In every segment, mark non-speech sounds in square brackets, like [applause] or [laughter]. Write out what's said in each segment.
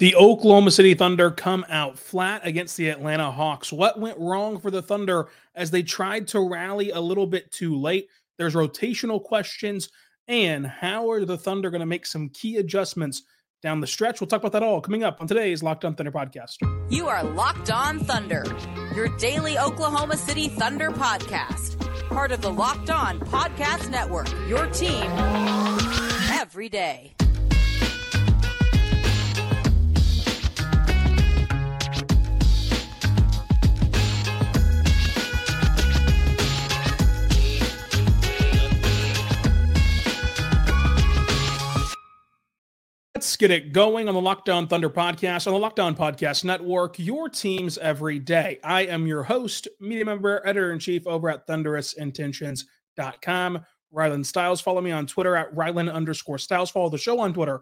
The Oklahoma City Thunder come out flat against the Atlanta Hawks. What went wrong for the Thunder as they tried to rally a little bit too late? There's rotational questions. And how are the Thunder going to make some key adjustments down the stretch? We'll talk about that all coming up on today's Locked On Thunder podcast. You are Locked On Thunder, your daily Oklahoma City Thunder podcast part of the Locked On Podcast Network. Your team every day. Let's get it going on the Locked On Thunder podcast, on the Locked On Podcast Network, your teams every day. I am your host, media member, editor in chief over at thunderousintentions.com. Ryland Stiles. Follow me on Twitter at Ryland underscore Stiles. Follow the show on Twitter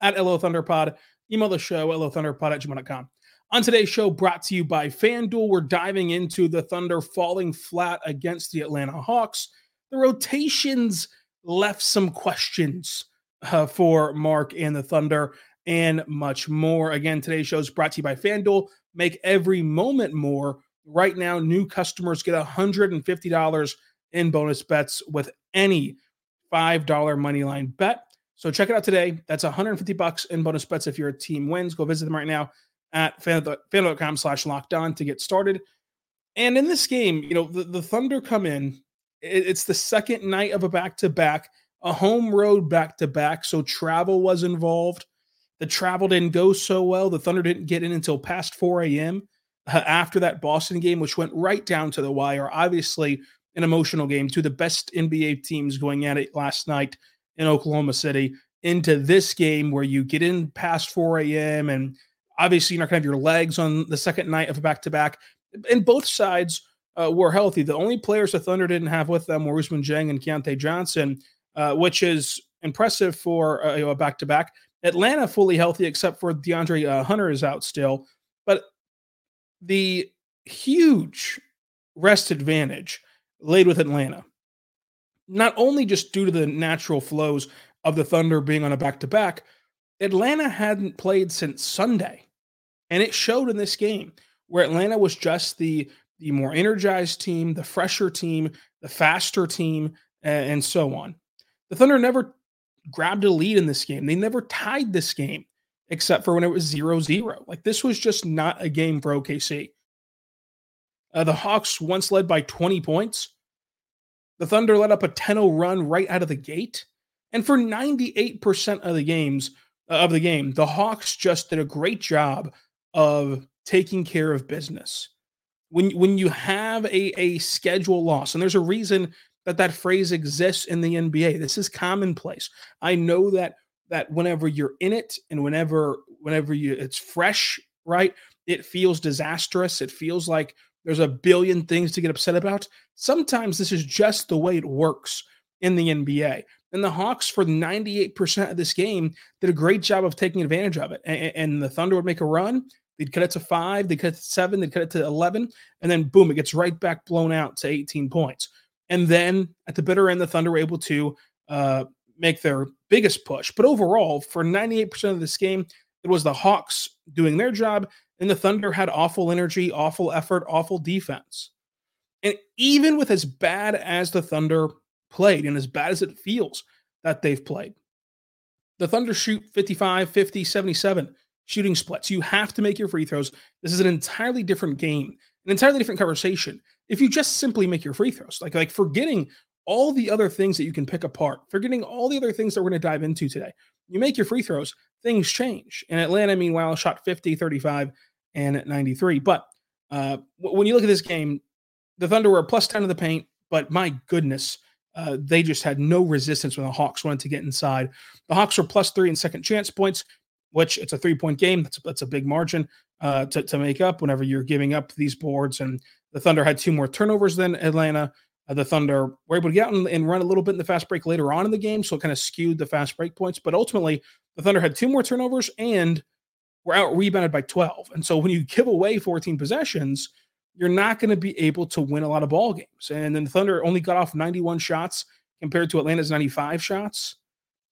at LO Thunderpod. Email the show, LOThunderpod at gmail.com. On today's show, brought to you by FanDuel, we're diving into the Thunder falling flat against the Atlanta Hawks. The rotations left some questions uh, for Mark and the Thunder and much more. Again, today's show is brought to you by FanDuel. Make every moment more. Right now, new customers get $150 in bonus bets with any $5 money line bet. So check it out today. That's 150 bucks in bonus bets if your team wins. Go visit them right now at fanduel.com slash locked on to get started. And in this game, you know, the, the Thunder come in. it's the second night of a back to back a home road back to back, so travel was involved. The travel didn't go so well. The Thunder didn't get in until past 4 a.m. Uh, after that Boston game, which went right down to the wire. Obviously, an emotional game. Two of the best NBA teams going at it last night in Oklahoma City. Into this game where you get in past 4 a.m. and obviously you're not going to have your legs on the second night of a back to back. And both sides uh, were healthy. The only players the Thunder didn't have with them were Ousmane Dieng and Keyontae Johnson. Uh, which is impressive for uh, you know, a back to back. Atlanta fully healthy, except for DeAndre uh, Hunter is out still. But the huge rest advantage laid with Atlanta, not only just due to the natural flows of the Thunder being on a back to back, Atlanta hadn't played since Sunday. And it showed in this game where Atlanta was just the the more energized team, the fresher team, the faster team, and so on. The Thunder never grabbed a lead in this game. They never tied this game except for when it was 0 0. Like this was just not a game for OKC. Uh, the Hawks once led by 20 points. The Thunder let up a 10 0 run right out of the gate. And for 98% of the games uh, of the game, the Hawks just did a great job of taking care of business. When, when you have a, a schedule loss, and there's a reason that that phrase exists in the NBA. This is commonplace. I know that that whenever you're in it and whenever whenever you it's fresh, right? It feels disastrous. It feels like there's a billion things to get upset about. Sometimes this is just the way it works in the NBA. And the Hawks, for 98% of this game, did a great job of taking advantage of it. And, and, the Thunder would make a run. They'd cut it to five, they'd cut it to seven, they'd cut it to 11. And then, boom, it gets right back blown out to 18 points. And then at the bitter end, the Thunder were able to uh, make their biggest push. But overall, for 98% of this game, it was the Hawks doing their job And the Thunder had awful energy, awful effort, awful defense. And even with as bad as the Thunder played and as bad as it feels that they've played, the Thunder shoot 55, 50, 77 shooting splits. You have to make your free throws. This is an entirely different game, an entirely different conversation. If you just simply make your free throws, like like forgetting all the other things that you can pick apart, forgetting all the other things that we're going to dive into today. You make your free throws, things change. And Atlanta, meanwhile, shot 50, 35, and 93. But uh, when you look at this game, the Thunder were plus 10 in the paint, but my goodness, uh, they just had no resistance when the Hawks wanted to get inside. The Hawks were plus three in second chance points, which it's a three point game. That's, that's a big margin uh, to, to make up whenever you're giving up these boards. And the Thunder had two more turnovers than Atlanta. Uh, the Thunder were able to get out and, and, run a little bit in the fast break later on in the game, so it kind of skewed the fast break points. But ultimately, the Thunder had two more turnovers and were out rebounded by 12. And so when you give away 14 possessions, you're not going to be able to win a lot of ball games. And then the Thunder only got off 91 shots compared to Atlanta's 95 shots.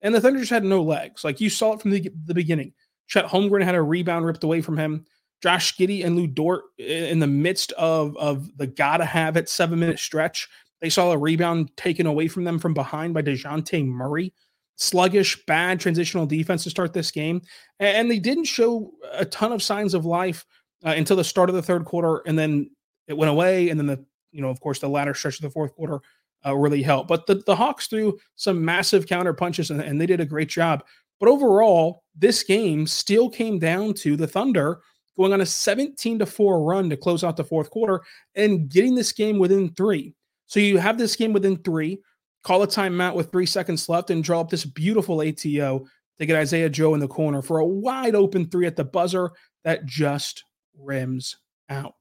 And the Thunder just had no legs. Like you saw it from the, the beginning. Chet Holmgren had a rebound ripped away from him. Josh Giddey and Lu Dort in the midst of, of the gotta have it seven minute stretch. They saw a rebound taken away from them from behind by Dejounte Murray. Sluggish, bad transitional defense to start this game. And they didn't show a ton of signs of life uh, until the start of the third quarter. And then it went away. And then the, you know, of course, the latter stretch of the fourth quarter uh, really helped. But the, the Hawks threw some massive counter punches and, and they did a great job. But overall, this game still came down to the Thunder going on a 17 to 4 run to close out the fourth quarter and getting this game within three. So you have this game within three, call a timeout with three seconds left, and draw up this beautiful ATO to get Isaiah Joe in the corner for a wide open three at the buzzer that just rims out.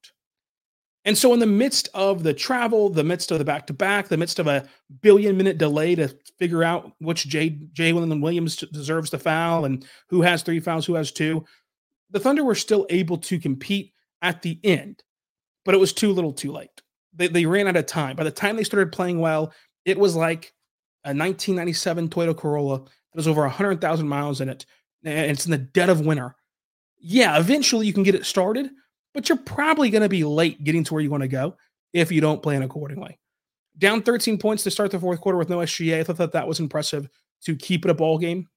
And so, in the midst of the travel, the midst of the back to back, the midst of a billion minute delay to figure out which Jay, Jalen Williams deserves the foul and who has three fouls, who has two, the Thunder were still able to compete at the end, but it was too little too late. They, they ran out of time. By the time they started playing well, it was like a 1997 Toyota Corolla that was over 100,000 miles in it, and it's in the dead of winter. Yeah, eventually you can get it started, but you're probably going to be late getting to where you want to go if you don't plan accordingly. Down 13 points to start the fourth quarter with no SGA. I thought that that was impressive to keep it a ball game.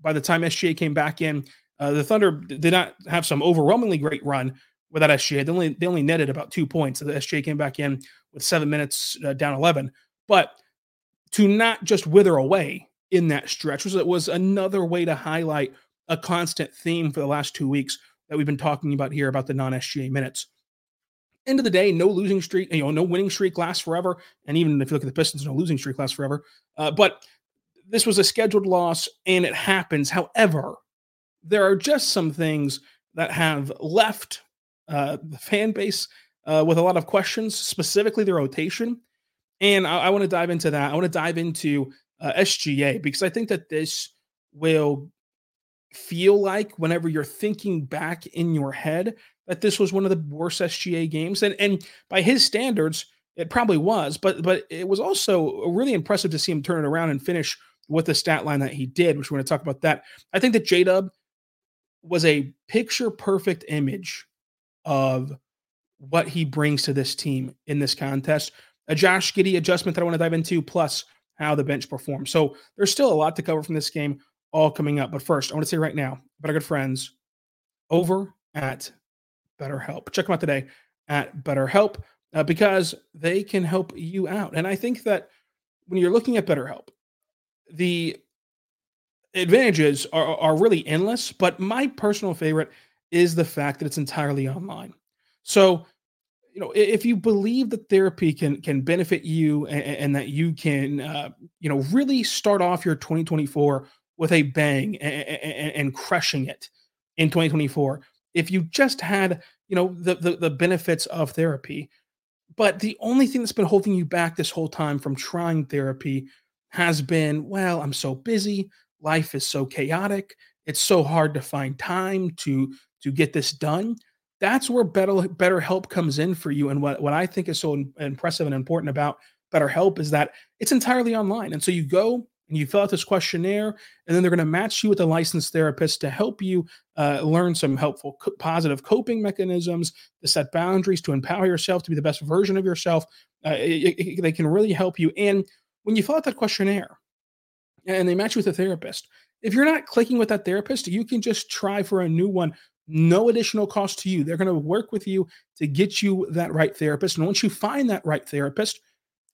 By the time SGA came back in, uh, the Thunder did not have some overwhelmingly great run without SGA. They only they only netted about two points. The SGA came back in with seven minutes uh, down eleven, but to not just wither away in that stretch was was another way to highlight a constant theme for the last two weeks that we've been talking about here about the non SGA minutes. End of the day, no losing streak, you know, no winning streak lasts forever, and even if you look at the Pistons, no losing streak lasts forever. Uh, but this was a scheduled loss, and it happens. However, there are just some things that have left uh, the fan base uh, with a lot of questions, specifically the rotation. And I, I want to dive into that. I want to dive into uh, SGA because I think that this will feel like whenever you're thinking back in your head that this was one of the worst SGA games. And and by his standards, it probably was, but but it was also really impressive to see him turn it around and finish with the stat line that he did, which we're going to talk about that. I think that J Dub was a picture perfect image of what he brings to this team in this contest. A Josh Giddey adjustment that I want to dive into, plus how the bench performed. So there's still a lot to cover from this game, all coming up. But first, I want to say right now about our good friends over at BetterHelp. Check them out today at BetterHelp uh, because they can help you out. And I think that when you're looking at BetterHelp, the advantages are, are really endless, but my personal favorite is the fact that it's entirely online. So, you know, if you believe that therapy can can benefit you and, and that you can, uh, you know, really start off your 2024 with a bang and, and, and crushing it in 2024, if you just had, you know, the, the the benefits of therapy, but the only thing that's been holding you back this whole time from trying therapy has been, well, I'm so busy life is so chaotic it's so hard to find time to to get this done that's where better better help comes in for you and what, what i think is so impressive and important about better help is that it's entirely online and so you go and you fill out this questionnaire, and then they're going to match you with a licensed therapist to help you uh, learn some helpful, co- positive coping mechanisms, to set boundaries, to empower yourself to be the best version of yourself. Uh, it, it, they can really help you. And when you fill out that questionnaire, and they match you with a therapist, if you're not clicking with that therapist, you can just try for a new one. No additional cost to you. They're going to work with you to get you that right therapist. And once you find that right therapist,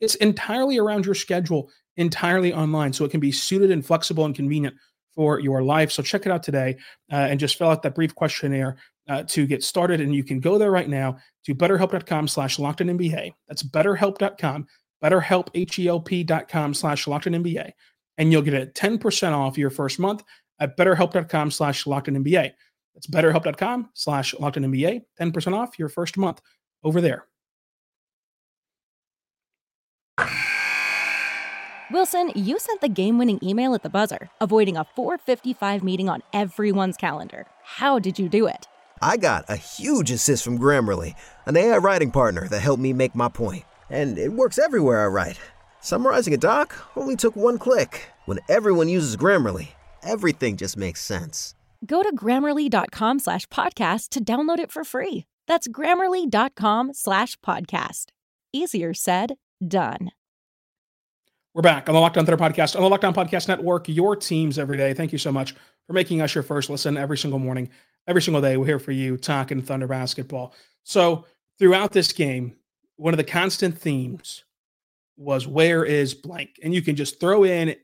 it's entirely around your schedule, entirely online. So it can be suited and flexible and convenient for your life. So check it out today uh, and just fill out that brief questionnaire uh, to get started. And you can go there right now to betterhelp.com slash locked. That's betterhelp.com, betterhelp, H-E-L-P.com slash locked. And you'll get a 10% off your first month at betterhelp.com slash locked NBA. That's betterhelp.com slash locked NBA. 10% off your first month over there. Wilson, you sent the game winning email at the buzzer, avoiding a 455 meeting on everyone's calendar. How did you do it? I got a huge assist from Grammarly, an AI writing partner that helped me make my point. And it works everywhere I write. Summarizing a doc only took one click. When everyone uses Grammarly, everything just makes sense. Go to grammarly.com slash podcast to download it for free. That's grammarly.com slash podcast. Easier said, done. We're back on the Locked On Thunder podcast, on the Locked On Podcast Network, your teams every day. Thank you so much for making us your first listen every single morning, every single day. We're here for you talking Thunder basketball. So, throughout this game, one of the constant themes was where is blank? And you can just throw in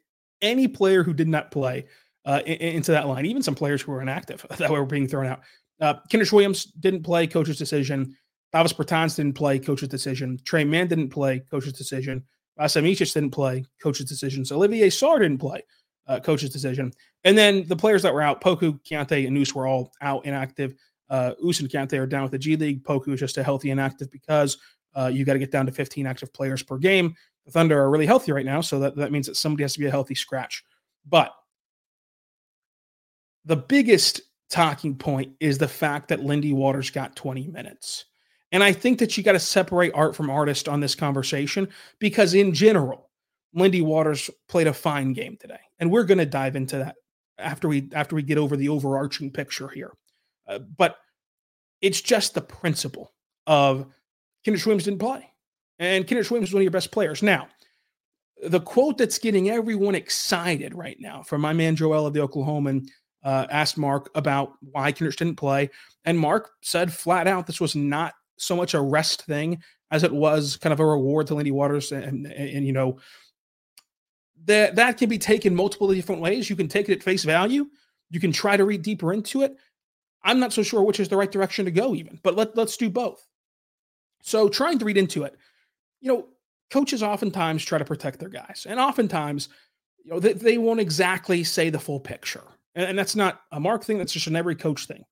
any player who did not play uh, into that line, even some players who were inactive [laughs] that were being thrown out. Uh, Kenrich Williams didn't play, coach's decision. Davis Bertans didn't play, coach's decision. Trey Mann didn't play, coach's decision. Vasa Micic didn't play, coach's decision. So Olivier Sarr didn't play, uh, coach's decision. And then the players that were out, Poku, Keyontae, and Noose were all out inactive. Uh, Us and are down with the G League. Poku is just a healthy inactive because uh, you got to get down to 15 active players per game. The Thunder are really healthy right now, so that, that means that somebody has to be a healthy scratch. But the biggest talking point is the fact that Lindy Waters got 20 minutes. And I think that you got to separate art from artist on this conversation because, in general, Lindy Waters played a fine game today, and we're going to dive into that after we after we get over the overarching picture here. Uh, but it's just the principle of Kenrich Williams didn't play, and Kenneth Williams is one of your best players. Now, the quote that's getting everyone excited right now from my man Joel of the Oklahoman uh, asked Mark about why Kenrich didn't play, and Mark said flat out this was not so much a rest thing as it was kind of a reward to Lindy Waters. And, and, and, you know, that that can be taken multiple different ways. You can take it at face value. You can try to read deeper into it. I'm not so sure which is the right direction to go, even, but let, let's do both. So, trying to read into it, you know, coaches oftentimes try to protect their guys, and oftentimes, you know, they, they won't exactly say the full picture. And, and that's not a Mark thing, that's just an every coach thing.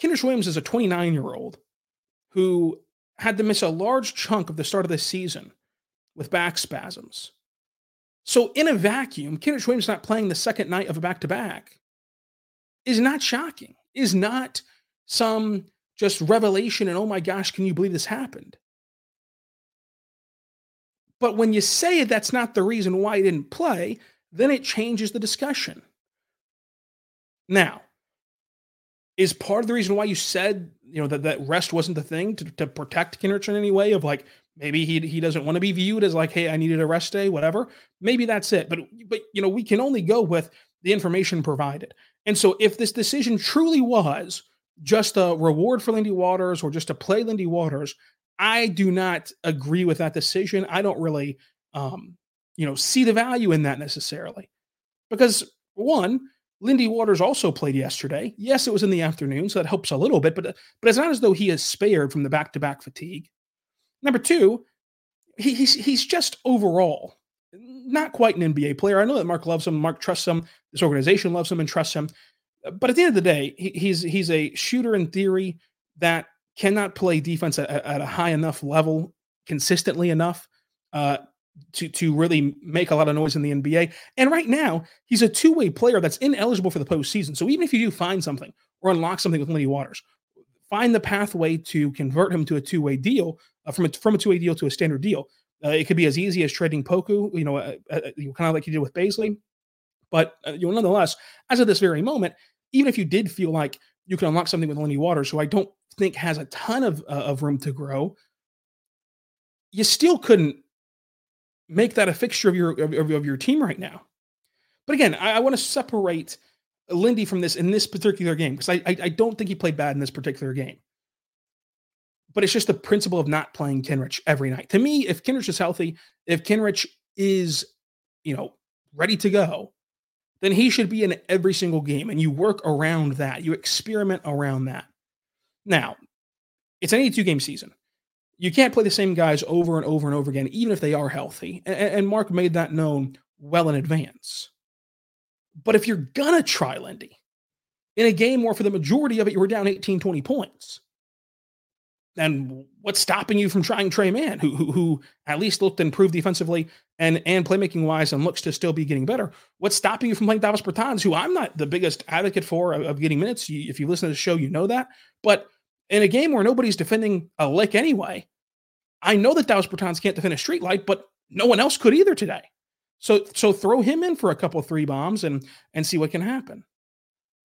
Kenrich Williams is a 29 year old who had to miss a large chunk of the start of the season with back spasms. So, in a vacuum, Kenrich Williams not playing the second night of a back to back is not shocking, is not some just revelation and oh my gosh, can you believe this happened? But when you say that's not the reason why he didn't play, then it changes the discussion. Now, is part of the reason why you said you know that that rest wasn't the thing to, to protect Kenrich in any way of like maybe he he doesn't want to be viewed as like hey I needed a rest day whatever maybe that's it but but you know we can only go with the information provided and so if this decision truly was just a reward for Lindy Waters or just to play Lindy Waters I do not agree with that decision I don't really um you know see the value in that necessarily because one Lindy Waters also played yesterday. Yes, it was in the afternoon, so that helps a little bit, but but it's not as though he is spared from the back-to-back fatigue. Number two, he, he's he's just overall not quite an NBA player. I know that Mark loves him, Mark trusts him, this organization loves him and trusts him, but at the end of the day, he, he's he's a shooter in theory that cannot play defense at, at a high enough level consistently enough uh, to to really make a lot of noise in the NBA. And right now, he's a two way player that's ineligible for the postseason. So even if you do find something or unlock something with Lindy Waters, find the pathway to convert him to a two way deal uh, from a from a two way deal to a standard deal. Uh, it could be as easy as trading Poku, you know, uh, uh, kind of like you did with Bazley. But uh, you know, nonetheless, as of this very moment, even if you did feel like you can unlock something with Lindy Waters, who I don't think has a ton of uh, of room to grow, you still couldn't make that a fixture of your of, of your team right now. But again, I, I want to separate Lindy from this in this particular game because I, I I don't think he played bad in this particular game. But it's just the principle of not playing Kenrich every night. To me, if Kenrich is healthy, if Kenrich is, you know, ready to go, then he should be in every single game. And you work around that. You experiment around that. Now, it's an 82 game season. You can't play the same guys over and over and over again, even if they are healthy. And, and Mark made that known well in advance. But if you're going to try Lindy in a game where for the majority of it you were down 18, 20 points, then what's stopping you from trying Trey Mann, who, who, who at least looked improved defensively and and playmaking wise and looks to still be getting better? What's stopping you from playing Davis Bertans, who I'm not the biggest advocate for of, of getting minutes? You, if you listen to the show, you know that. But in a game where nobody's defending a lick anyway, I know that Davis Bertans can't defend a street light, but no one else could either today. So so throw him in for a couple three bombs and and see what can happen.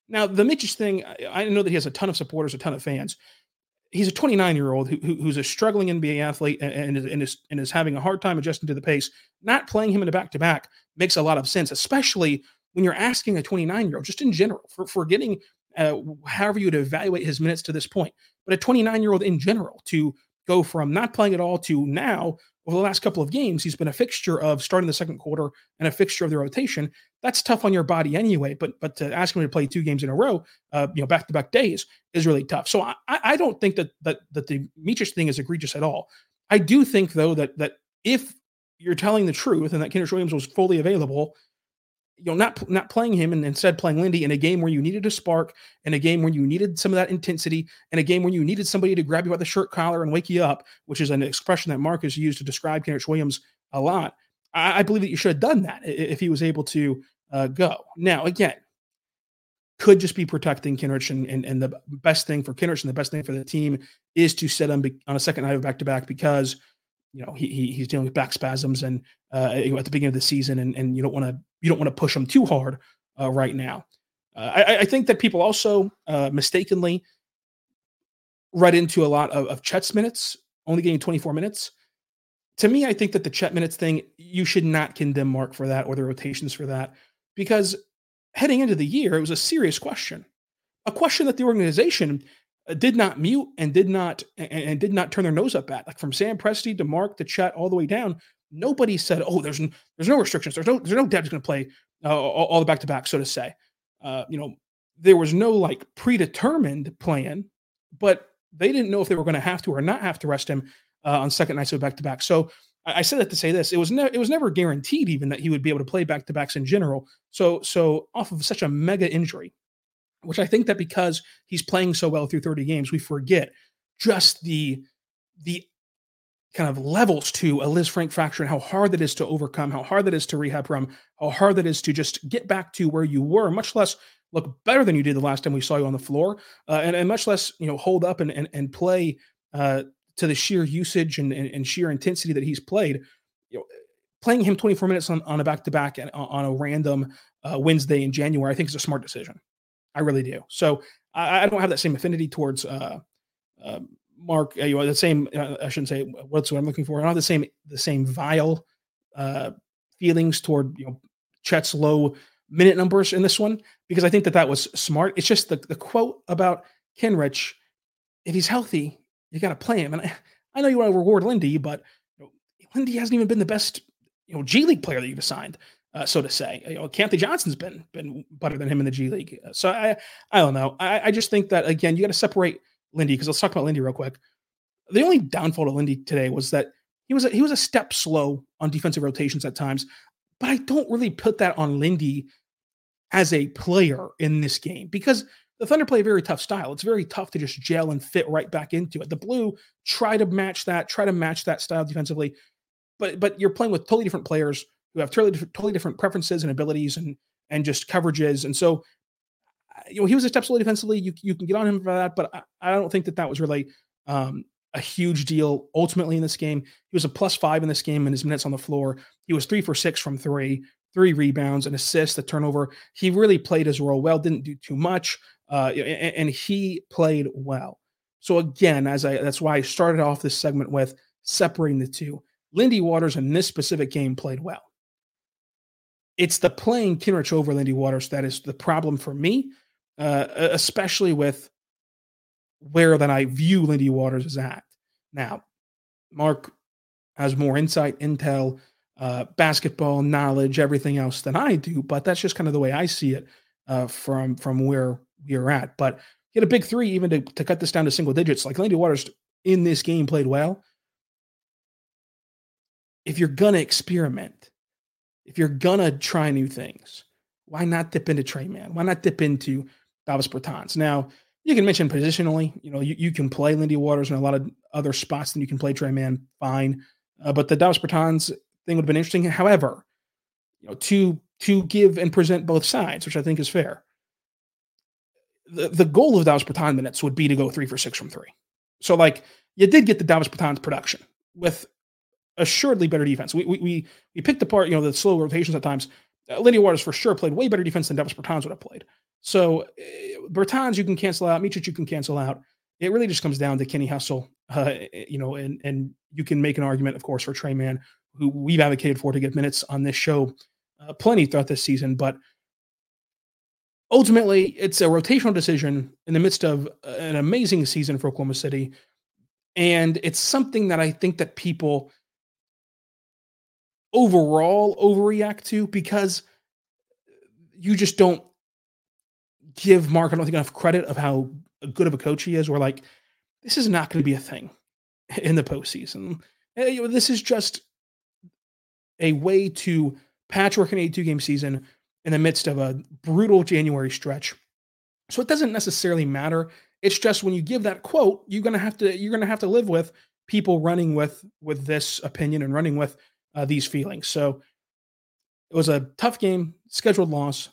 Now the Mitch's thing, I know that he has a ton of supporters, a ton of fans he's a 29 year old who, who's a struggling NBA athlete and, and, is, and is having a hard time adjusting to the pace. Not playing him in a back to back makes a lot of sense, especially when you're asking a 29 year old, just in general, for, for getting uh, however you would evaluate his minutes to this point, but a 29 year old in general to go from not playing at all to now over the last couple of games, he's been a fixture of starting the second quarter and a fixture of the rotation. That's tough on your body anyway. But but to ask him to play two games in a row, uh, you know, back to back days is really tough. So I, I don't think that that that the Micic thing is egregious at all. I do think though that that if you're telling the truth and that Kenrich Williams was fully available, you know, not not playing him and instead playing Lindy in a game where you needed a spark, in a game where you needed some of that intensity, in a game where you needed somebody to grab you by the shirt collar and wake you up, which is an expression that Mark has used to describe Kenrich Williams a lot. I, I, believe that you should have done that if he was able to uh, go. Now, again, could just be protecting Kenrich, and, and, and the best thing for Kenrich and the best thing for the team is to set him on a second night of back to back because you know he, he he's dealing with back spasms and uh, at the beginning of the season, and and you don't want to you don't want to push them too hard uh, right now. Uh, I, I, think that people also uh, mistakenly read into a lot of, of Chet's minutes, only getting 24 minutes. To me, I think that the Chet minutes thing, you should not condemn Mark for that or the rotations for that, because heading into the year, it was a serious question, a question that the organization uh, did not mute and did not and, and, did not turn their nose up at like from Sam Presti to Mark to Chet all the way down. Nobody said, "Oh, there's there's no restrictions. There's no there's no depth going to play uh, all, all, the back to back." So to say, uh, you know, there was no like predetermined plan, but they didn't know if they were going to have to or not have to rest him uh, on second nights of back to back. So I, I said that to say this: it was ne- it was never guaranteed even that he would be able to play back to backs in general. So so off of such a mega injury, which I think that because he's playing so well through 30 games, we forget just the the kind of levels to a Lisfranc fracture and how hard that is to overcome, how hard that is to rehab from, how hard that is to just get back to where you were, much less look better than you did the last time we saw you on the floor, uh, and, and, much less you know hold up and and, and play uh, to the sheer usage and, and, and, sheer intensity that he's played. You know, playing him 24 minutes on, on a back to back and on a random uh, Wednesday in January, I think is a smart decision. I really do. So I, I don't have that same affinity towards uh, uh, Mark. Uh, you know, the same. Uh, I shouldn't say what's what I'm looking for. I the same the same vile uh, feelings toward you know Chet's low minute numbers in this one because I think that that was smart. It's just the the quote about Kenrich. If he's healthy, you got to play him. And I, I know you want to reward Lindy, but you know, Lindy hasn't even been the best you know G League player that you've assigned uh, so to say. You know, Keyontae Johnson's been been better than him in the G League. So I I don't know. I, I just think that again, you got to separate Lindy because let's talk about Lindy real quick. The only downfall to Lindy today was that he was a, he was a step slow on defensive rotations at times, but I don't really put that on Lindy as a player in this game because the Thunder play a very tough style. It's very tough to just gel and fit right back into it. The Blue try to match that, try to match that style defensively, but but you're playing with totally different players who have totally different, totally different preferences and abilities and and just coverages. And so, you know, he was slow defensively. You you can get on him for that, but I, I don't think that that was really um, a huge deal ultimately in this game. He was a plus five in this game in his minutes on the floor. He was three for six from three, three rebounds, an assist, a turnover. He really played his role well, didn't do too much, uh, and, and he played well. So again, as I that's why I started off this segment with separating the two. Lindy Waters in this specific game played well. It's the playing Kenrich over Lindy Waters that is the problem for me, uh, especially with where that I view Lindy Waters is at. Now, Mark has more insight, intel, uh, basketball knowledge, everything else than I do, but that's just kind of the way I see it uh, from from where we're at. But he had a big three, even to, to cut this down to single digits. Like Lindy Waters in this game played well. If you're gonna experiment, if you're gonna try new things, why not dip into Trey Mann? Why not dip into Davis Bertans? Now, you can mention positionally, you know, you, you can play Lindy Waters in a lot of other spots than you can play Trey Mann, fine. Uh, but the Davis Bertans thing would have been interesting. However, you know, to to give and present both sides, which I think is fair. The, the goal of Davis Bertans minutes would be to go three for six from three. So, like, you did get the Davis Bertans production with assuredly better defense. We, we, we, we picked apart, you know, the slow rotations at times. Uh, Lindy Waters for sure played way better defense than Davis Bertans would have played. So uh, Bertans you can cancel out, Micic you can cancel out. It really just comes down to Kenny Hustle, uh, you know, and and you can make an argument, of course, for Trey Mann, who we've advocated for to get minutes on this show uh, plenty throughout this season. But ultimately, it's a rotational decision in the midst of an amazing season for Oklahoma City, and it's something that I think that people overall overreact to because you just don't give Mark, I don't think enough credit of how good of a coach he is. We're like, this is not going to be a thing [laughs] in the postseason. Eh, this is just a way to patchwork an 82 game season in the midst of a brutal January stretch. So it doesn't necessarily matter. It's just when you give that quote, you're gonna have to you're gonna have to live with people running with with this opinion and running with uh, these feelings. So it was a tough game, scheduled loss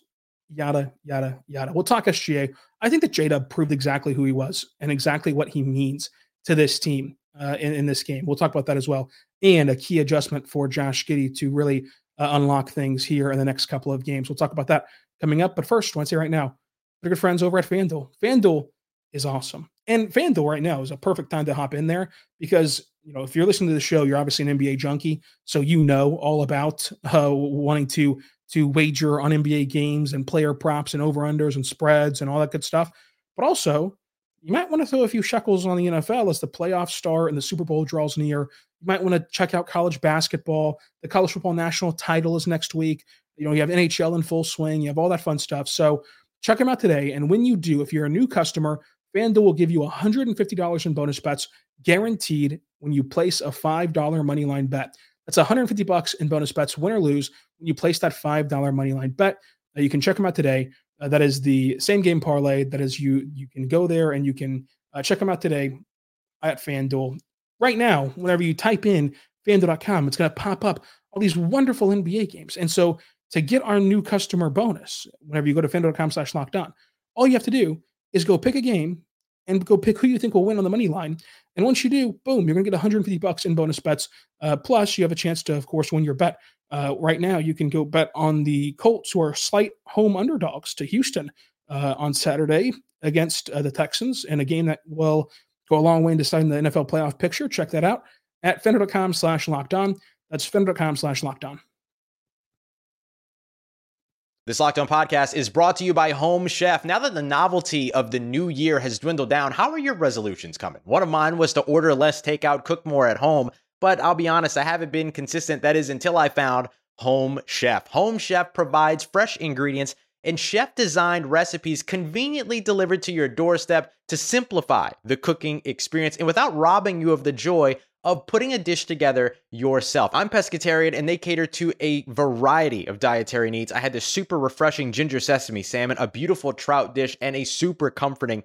yada, yada, yada. We'll talk SGA. I think that J-Dub proved exactly who he was and exactly what he means to this team uh, in, in this game. We'll talk about that as well. And a key adjustment for Josh Giddey to really uh, unlock things here in the next couple of games. We'll talk about that coming up. But first, I want to say right now, we're good friends over at FanDuel. FanDuel is awesome. And FanDuel right now is a perfect time to hop in there because, you know, if you're listening to the show, you're obviously an NBA junkie. So you know all about uh, wanting to to wager on NBA games and player props and over unders and spreads and all that good stuff. But also, you might want to throw a few shekels on the NFL as the playoff start and the Super Bowl draws near. You might want to check out college basketball. The college football national title is next week. You know, you have NHL in full swing. You have all that fun stuff. So check them out today. And when you do, if you're a new customer, FanDuel will give you $150 in bonus bets guaranteed when you place a $5 money line bet. That's 150 bucks in bonus bets, win or lose, you place that $5 money line bet. Uh, you can check them out today. Uh, that is the same game parlay. That is you you can go there and you can uh, check them out today at FanDuel. Right now, whenever you type in fanduel.com, it's going to pop up all these wonderful NBA games. And so to get our new customer bonus, whenever you go to fanduel.com slash locked on, all you have to do is go pick a game and go pick who you think will win on the money line. And once you do, boom, you're going to get 150 bucks in bonus bets. Uh, plus, you have a chance to, of course, win your bet. Uh, right now, you can go bet on the Colts, who are slight home underdogs to Houston uh, on Saturday against uh, the Texans in a game that will go a long way in deciding the NFL playoff picture. Check that out at fanduel.com slash locked on. That's fanduel.com slash locked on. This Locked On podcast is brought to you by Home Chef. Now that the novelty of the new year has dwindled down, how are your resolutions coming? One of mine was to order less takeout, cook more at home, but I'll be honest, I haven't been consistent. That is until I found Home Chef. Home Chef provides fresh ingredients and chef designed recipes conveniently delivered to your doorstep to simplify the cooking experience and without robbing you of the joy of putting a dish together yourself. I'm pescatarian and they cater to a variety of dietary needs. I had this super refreshing ginger sesame salmon, a beautiful trout dish, and a super comforting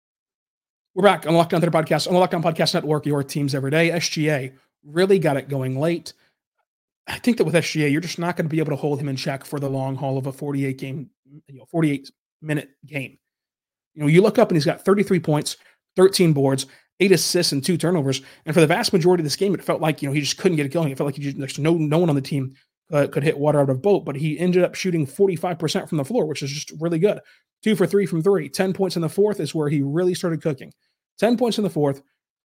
We're back on Locked On Thunder Podcast on the Locked On Podcast Network, your teams every day. SGA really got it going late. I think that with SGA, you're just not going to be able to hold him in check for the long haul of a 48 game, you know, 48 minute game. You know, you look up and he's got 33 points, 13 boards, eight assists, and two turnovers. And for the vast majority of this game, it felt like you know he just couldn't get it going. It felt like he just, there's no no one on the team uh, could hit water out of boat. But he ended up shooting 45% from the floor, which is just really good. Two for three from three. 10 points in the fourth is where he really started cooking. 10 points in the fourth,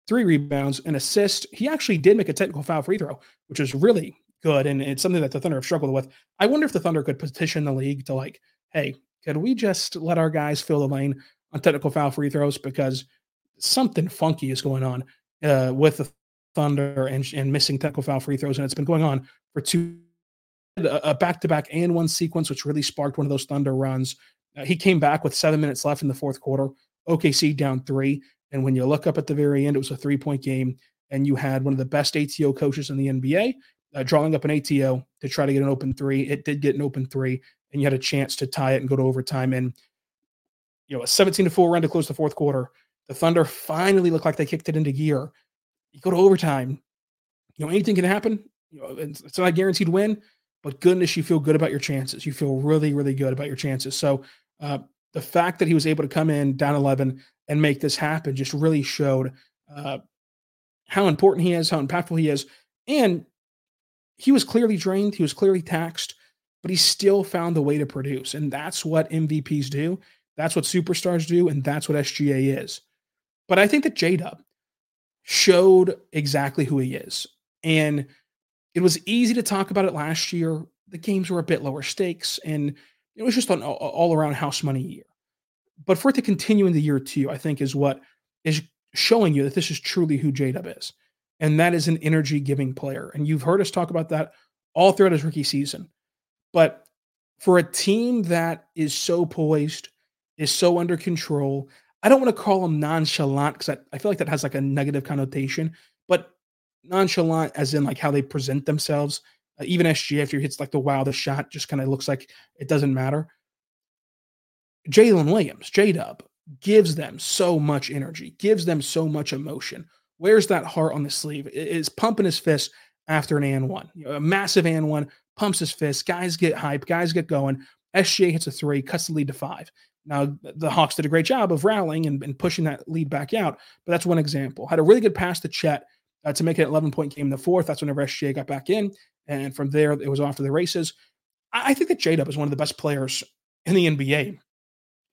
three rebounds, an assist. He actually did make a technical foul free throw, which is really good. And it's something that the Thunder have struggled with. I wonder if the Thunder could petition the league to like, hey, could we just let our guys fill the lane on technical foul free throws? Because something funky is going on uh, with the Thunder and, and missing technical foul free throws. And it's been going on for two a back to back and one sequence, which really sparked one of those Thunder runs. Uh, he came back with seven minutes left in the fourth quarter. OKC down three. And when you look up at the very end, it was a three point game. And you had one of the best ATO coaches in the NBA uh, drawing up an ATO to try to get an open three. It did get an open three, and you had a chance to tie it and go to overtime. And, you know, a 17 to 4 run to close the fourth quarter. The Thunder finally looked like they kicked it into gear. You go to overtime. You know, anything can happen. You know, it's not a guaranteed win, but goodness, you feel good about your chances. You feel really, really good about your chances. So uh, the fact that he was able to come in down 11 and make this happen just really showed uh, how important he is, how impactful he is. And he was clearly drained, he was clearly taxed, but he still found the way to produce. And that's what MVPs do. That's what superstars do. And that's what SGA is. But I think that J Dub showed exactly who he is. And it was easy to talk about it last year. The games were a bit lower stakes, and it was just an all around house money year. But for it to continue in the year two, I think is what is showing you that this is truly who J Dub is. And that is an energy giving player. And you've heard us talk about that all throughout his rookie season. But for a team that is so poised, is so under control, I don't want to call them nonchalant because I, I feel like that has like a negative connotation, but nonchalant as in like how they present themselves. Uh, even SG after he hits like the wildest shot, just kind of looks like it doesn't matter. Jalen Williams, J Dub, gives them so much energy, gives them so much emotion. Where's that heart on the sleeve? Is pumping his fist after an and one, you know, a massive and one, pumps his fist. Guys get hype, guys get going. SGA hits a three, cuts the lead to five. Now, the Hawks did a great job of rallying and, and, pushing that lead back out, but that's one example. Had a really good pass to Chet uh, to make it an 11 point game in the fourth. That's whenever SGA got back in. And from there, it was off to the races. I, I think that J Dub is one of the best players in the NBA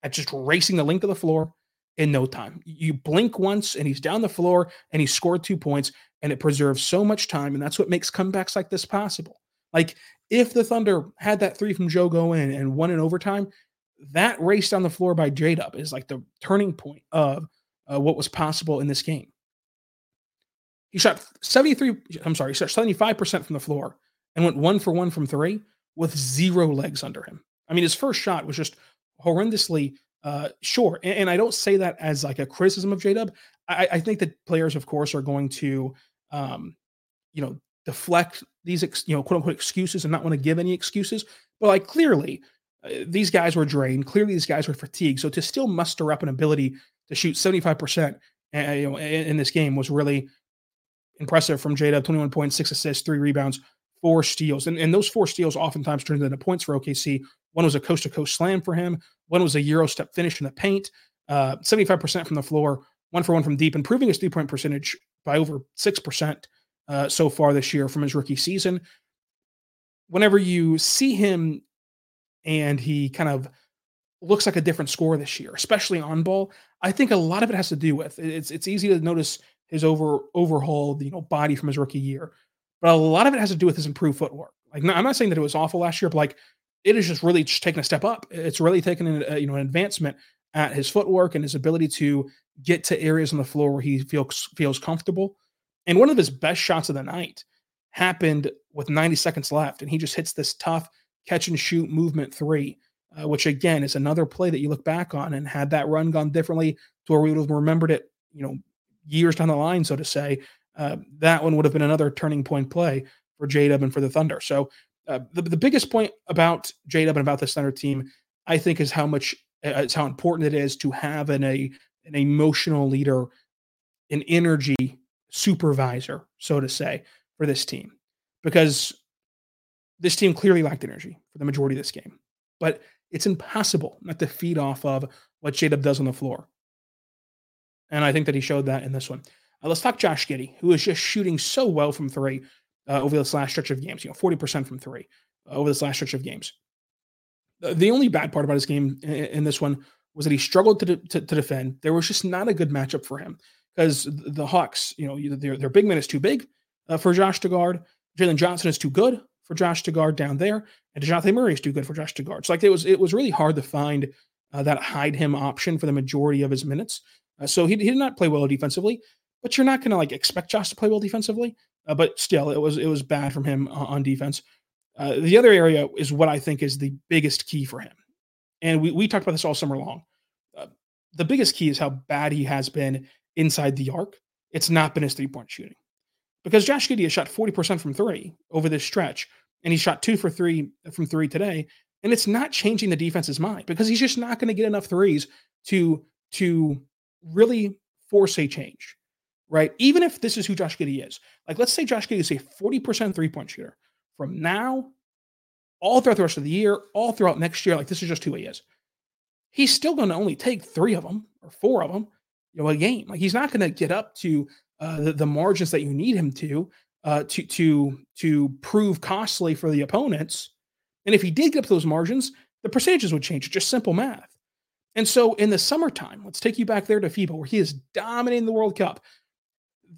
at just racing the length of the floor in no time. You blink once and he's down the floor and he scored two points and it preserves so much time. And that's what makes comebacks like this possible. Like if the Thunder had that three from Joe go in and won in overtime, that race down the floor by J Dub is like the turning point of uh, what was possible in this game. He shot 73, I'm sorry, he shot 75% from the floor and went one for one from three with zero legs under him. I mean, his first shot was just horrendously uh, short. And, and I don't say that as like a criticism of J Dub. I, I, think that players, of course, are going to, um, you know, deflect these, ex, you know, quote unquote excuses and not want to give any excuses. But like clearly, uh, these guys were drained. Clearly, these guys were fatigued. So to still muster up an ability to shoot 75% uh, you know, in, in, this game was really impressive from J Dub 21 points, six assists, three rebounds, four steals. And, and those four steals oftentimes turned into points for OKC. One was a coast to coast slam for him, one was a Euro step finish in the paint, uh, 75% from the floor, one for one from deep, improving his three point percentage by over 6% uh, so far this year from his rookie season. Whenever you see him and he kind of looks like a different score this year, especially on ball. I think a lot of it has to do with it's it's easy to notice his over overhauled you know body from his rookie year, but a lot of it has to do with his improved footwork. Like I'm not saying that it was awful last year, but like it is just really just taking a step up. It's really taken an, a, you know an advancement at his footwork and his ability to get to areas on the floor where he feels feels comfortable. And one of his best shots of the night happened with 90 seconds left, and he just hits this tough catch and shoot movement three, uh, which again is another play that you look back on and had that run gone differently to where we would have remembered it, you know, years down the line, so to say, uh, that one would have been another turning point play for J Dub and for the Thunder. So uh, the, the biggest point about J Dub and about this Thunder team, I think, is how much uh, it's how important it is to have an a an emotional leader, an energy supervisor, so to say, for this team, because this team clearly lacked energy for the majority of this game. But it's impossible not to feed off of what J Dub does on the floor. And I think that he showed that in this one. Uh, let's talk Josh Giddey, who is just shooting so well from three uh, over this last stretch of games. You know, 40% from three uh, over this last stretch of games. The, the only bad part about his game in, in this one was that he struggled to, to, to, defend. There was just not a good matchup for him because the Hawks, you know, their, their big man is too big uh, for Josh to guard. Jalen Johnson is too good for Josh to guard down there, and Dejounte Murray is too good for Josh to guard. So like it was it was really hard to find uh, that hide him option for the majority of his minutes. Uh, so he, he did not play well defensively, but you're not going to like expect Josh to play well defensively. Uh, but still, it was it was bad from him on defense. Uh, the other area is what I think is the biggest key for him, and we we talked about this all summer long. Uh, the biggest key is how bad he has been inside the arc. It's not been his three point shooting because Josh Giddey has shot forty percent from three over this stretch, and he shot two for three from three today, and it's not changing the defense's mind because he's just not going to get enough threes to to really force a change right? Even if this is who Josh Giddey is, like let's say Josh Giddey is a 40% three point shooter from now all throughout the rest of the year, all throughout next year, like this is just who he is. He's still going to only take three of them or four of them, you know, a game. Like he's not going to get up to uh, the, the margins that you need him to, uh, to to to prove costly for the opponents. And if he did get up to those margins, the percentages would change. Just simple math. And so in the summertime, let's take you back there to FIBA, where he is dominating the World Cup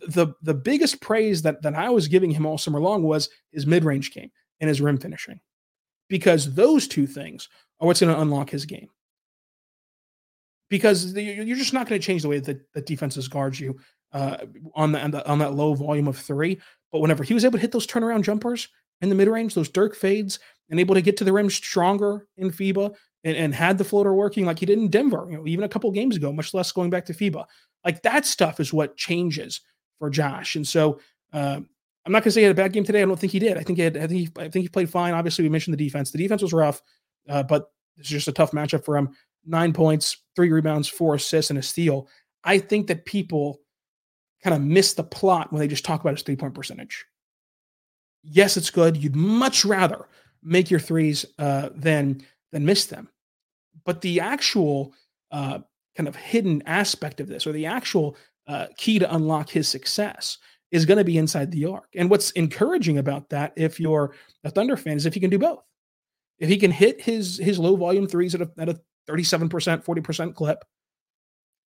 the the biggest praise that that I was giving him all summer long was his mid range game and his rim finishing, because those two things are what's going to unlock his game. Because the, you're just not going to change the way that the defenses guard you uh, on, the, on, the, on that low volume of three. But whenever he was able to hit those turnaround jumpers in the mid range, those Dirk fades, and able to get to the rim stronger in FIBA, and, and, had the floater working like he did in Denver, you know, even a couple games ago, much less going back to FIBA. Like that stuff is what changes for Josh. And so uh, I'm not going to say he had a bad game today. I don't think he did. I think he had, I think he, I think he played fine. Obviously, we mentioned the defense. The defense was rough, uh, but it's just a tough matchup for him. Nine points, three rebounds, four assists, and a steal. I think that people kind of miss the plot when they just talk about his three point percentage. Yes, it's good. You'd much rather make your threes uh, than than miss them, but the actual uh, kind of hidden aspect of this, or the actual uh, key to unlock his success is going to be inside the arc. And what's encouraging about that, if you're a Thunder fan, is if he can do both. If he can hit his his low volume threes at a, at a 37%, 40% clip,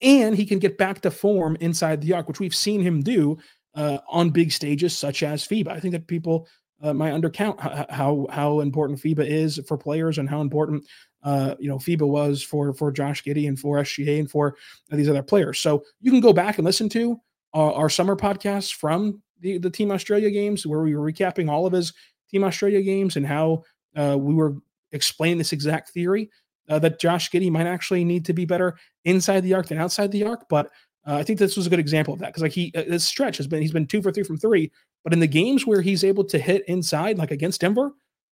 and he can get back to form inside the arc, which we've seen him do uh, on big stages such as FIBA. I think that people uh, might undercount how how important FIBA is for players and how important uh, you know, FIBA was for for Josh Giddey and for SGA and for these other players. So you can go back and listen to our, our summer podcasts from the, the Team Australia games where we were recapping all of his Team Australia games and how uh, we were explaining this exact theory uh, that Josh Giddey might actually need to be better inside the arc than outside the arc. But uh, I think this was a good example of that because like he uh, this stretch has been he's been two for three from three, but in the games where he's able to hit inside, like against Denver,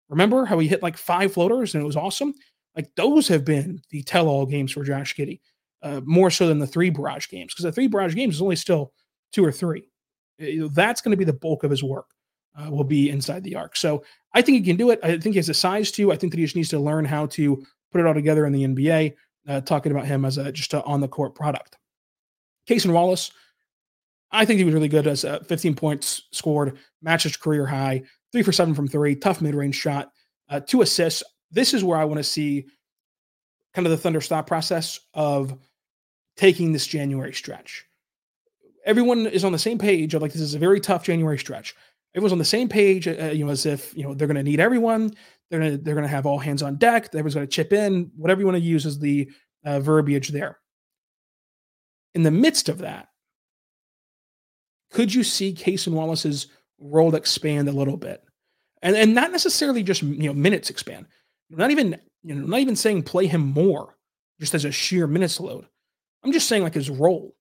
remember how he hit like five floaters and it was awesome. Like those have been the tell-all games for Josh Giddey, uh, more so than the three barrage games because the three barrage games is only still two or three. You that's going to be the bulk of his work. Uh, will be inside the arc. So I think he can do it. I think he has a size to. I think that he just needs to learn how to put it all together in the NBA. Uh, talking about him as a just on the court product. Cason Wallace, I think he was really good as uh, 15 points scored, matches career high, three for seven from three, tough mid range shot, uh, two assists this is where I want to see kind of the Thunder stop process of taking this January stretch. Everyone is on the same page of like this is a very tough January stretch. Everyone's on the same page, uh, you know, as if you know they're going to need everyone. They're to they're going to have all hands on deck. Everyone's going to chip in. Whatever you want to use as the uh, verbiage there. In the midst of that, could you see Cason Wallace's role expand a little bit, and and not necessarily just you know minutes expand, not even, you know, not even saying play him more just as a sheer minutes load. I'm just saying like his role.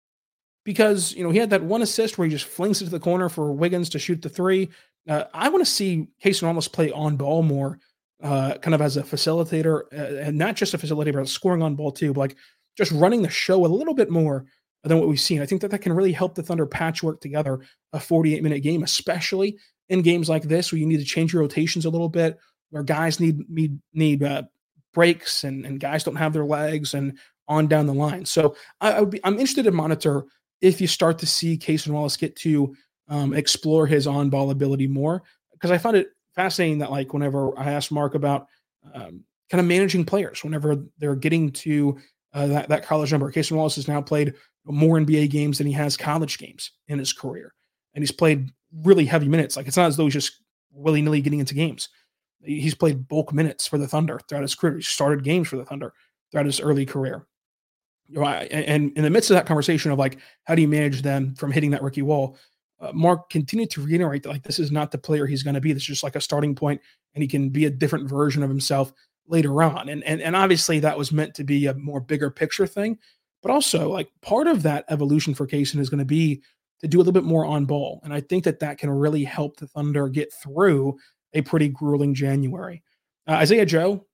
because you know he had that one assist where he just flings it to the corner for Wiggins to shoot the three. Uh, I want to see Cason Wallace play on ball more, uh, kind of as a facilitator, uh, and not just a facilitator, but scoring on ball too. But like just running the show a little bit more than what we've seen. I think that that can really help the Thunder patchwork together a 48 minute game, especially in games like this where you need to change your rotations a little bit, where guys need need need uh, breaks and and guys don't have their legs and on down the line. So I, I would be I'm interested to monitor if you start to see Cason Wallace get to um, explore his on ball ability more because I found it fascinating that like whenever I asked Mark about um, kind of managing players whenever they're getting to uh, that that college number, Cason Wallace has now played more NBA games than he has college games in his career, and he's played really heavy minutes. Like it's not as though he's just willy nilly getting into games. He's played bulk minutes for the Thunder throughout his career. He started games for the Thunder throughout his early career. And in the midst of that conversation of like, how do you manage them from hitting that rookie wall? Uh, Mark continued to reiterate that like this is not the player he's going to be. This is just like a starting point, and he can be a different version of himself later on. And and and obviously that was meant to be a more bigger picture thing, but also like part of that evolution for Cason is going to be to do a little bit more on ball, and I think that that can really help the Thunder get through a pretty grueling January. Uh, Isaiah Joe,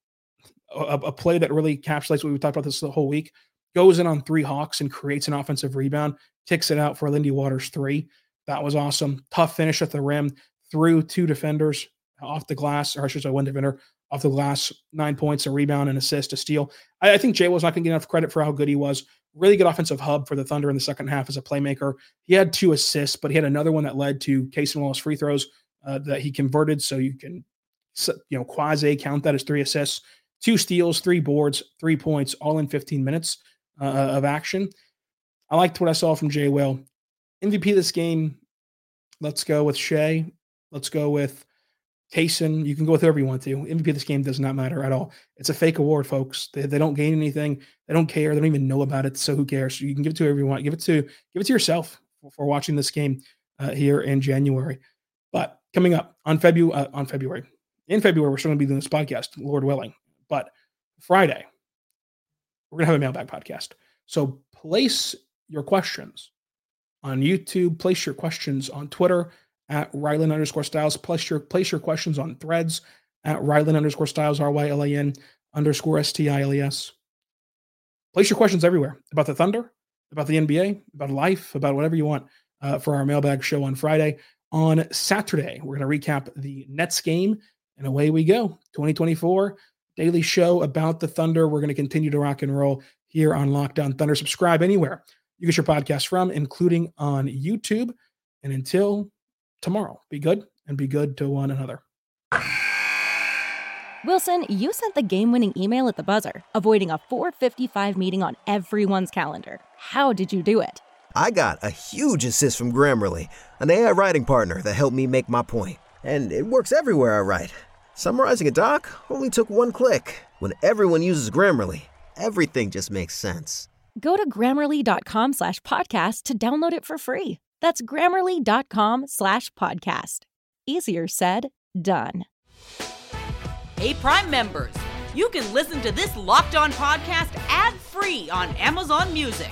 a, a, play that really encapsulates what we talked about this whole week, goes in on three Hawks and creates an offensive rebound, kicks it out for Lindy Waters three. That was awesome. Tough finish at the rim, through two defenders off the glass, or I should say one defender off the glass, nine points, a rebound, an assist, a steal. I, I think Jay was not going to get enough credit for how good he was. Really good offensive hub for the Thunder in the second half as a playmaker. He had two assists, but he had another one that led to Cason Wallace free throws uh, that he converted. So you can, you know, quasi count that as three assists, two steals, three boards, three points, all in 15 minutes uh, of action. I liked what I saw from Jay Will. MVP this game, let's go with Shai. Let's go with Cason, you can go with whoever you want to. MVP this game does not matter at all. It's a fake award, folks. They, they don't gain anything. They don't care. They don't even know about it. So who cares? You can give it to whoever you want. Give it to give it to yourself for, for watching this game uh, here in January. But coming up on February, uh, on February, in February, we're still going to be doing this podcast, Lord willing. But Friday, we're going to have a mailbag podcast. So place your questions on YouTube. Place your questions on Twitter at Rylan underscore Stiles. Place your place your questions on threads at Rylan underscore Stiles R Y L A N underscore S T I L E S. Place your questions everywhere about the Thunder, about the NBA, about life, about whatever you want uh, for our mailbag show on Friday. On Saturday, we're going to recap the Nets game, and away we go. 2024 daily show about the Thunder. We're going to continue to rock and roll here on Locked On Thunder. Subscribe anywhere you get your podcast from, including on YouTube. And until tomorrow. Be good and be good to one another. Wilson, you sent the game winning email at the buzzer, avoiding a 455 meeting on everyone's calendar. How did you do it? I got a huge assist from Grammarly, an AI writing partner that helped me make my point. And it works everywhere I write. Summarizing a doc only took one click. When everyone uses Grammarly, everything just makes sense. Go to grammarly.com slash podcast to download it for free. That's grammarly.com slash podcast. Easier said, done. Hey, Prime members, you can listen to this locked on podcast ad free on Amazon Music.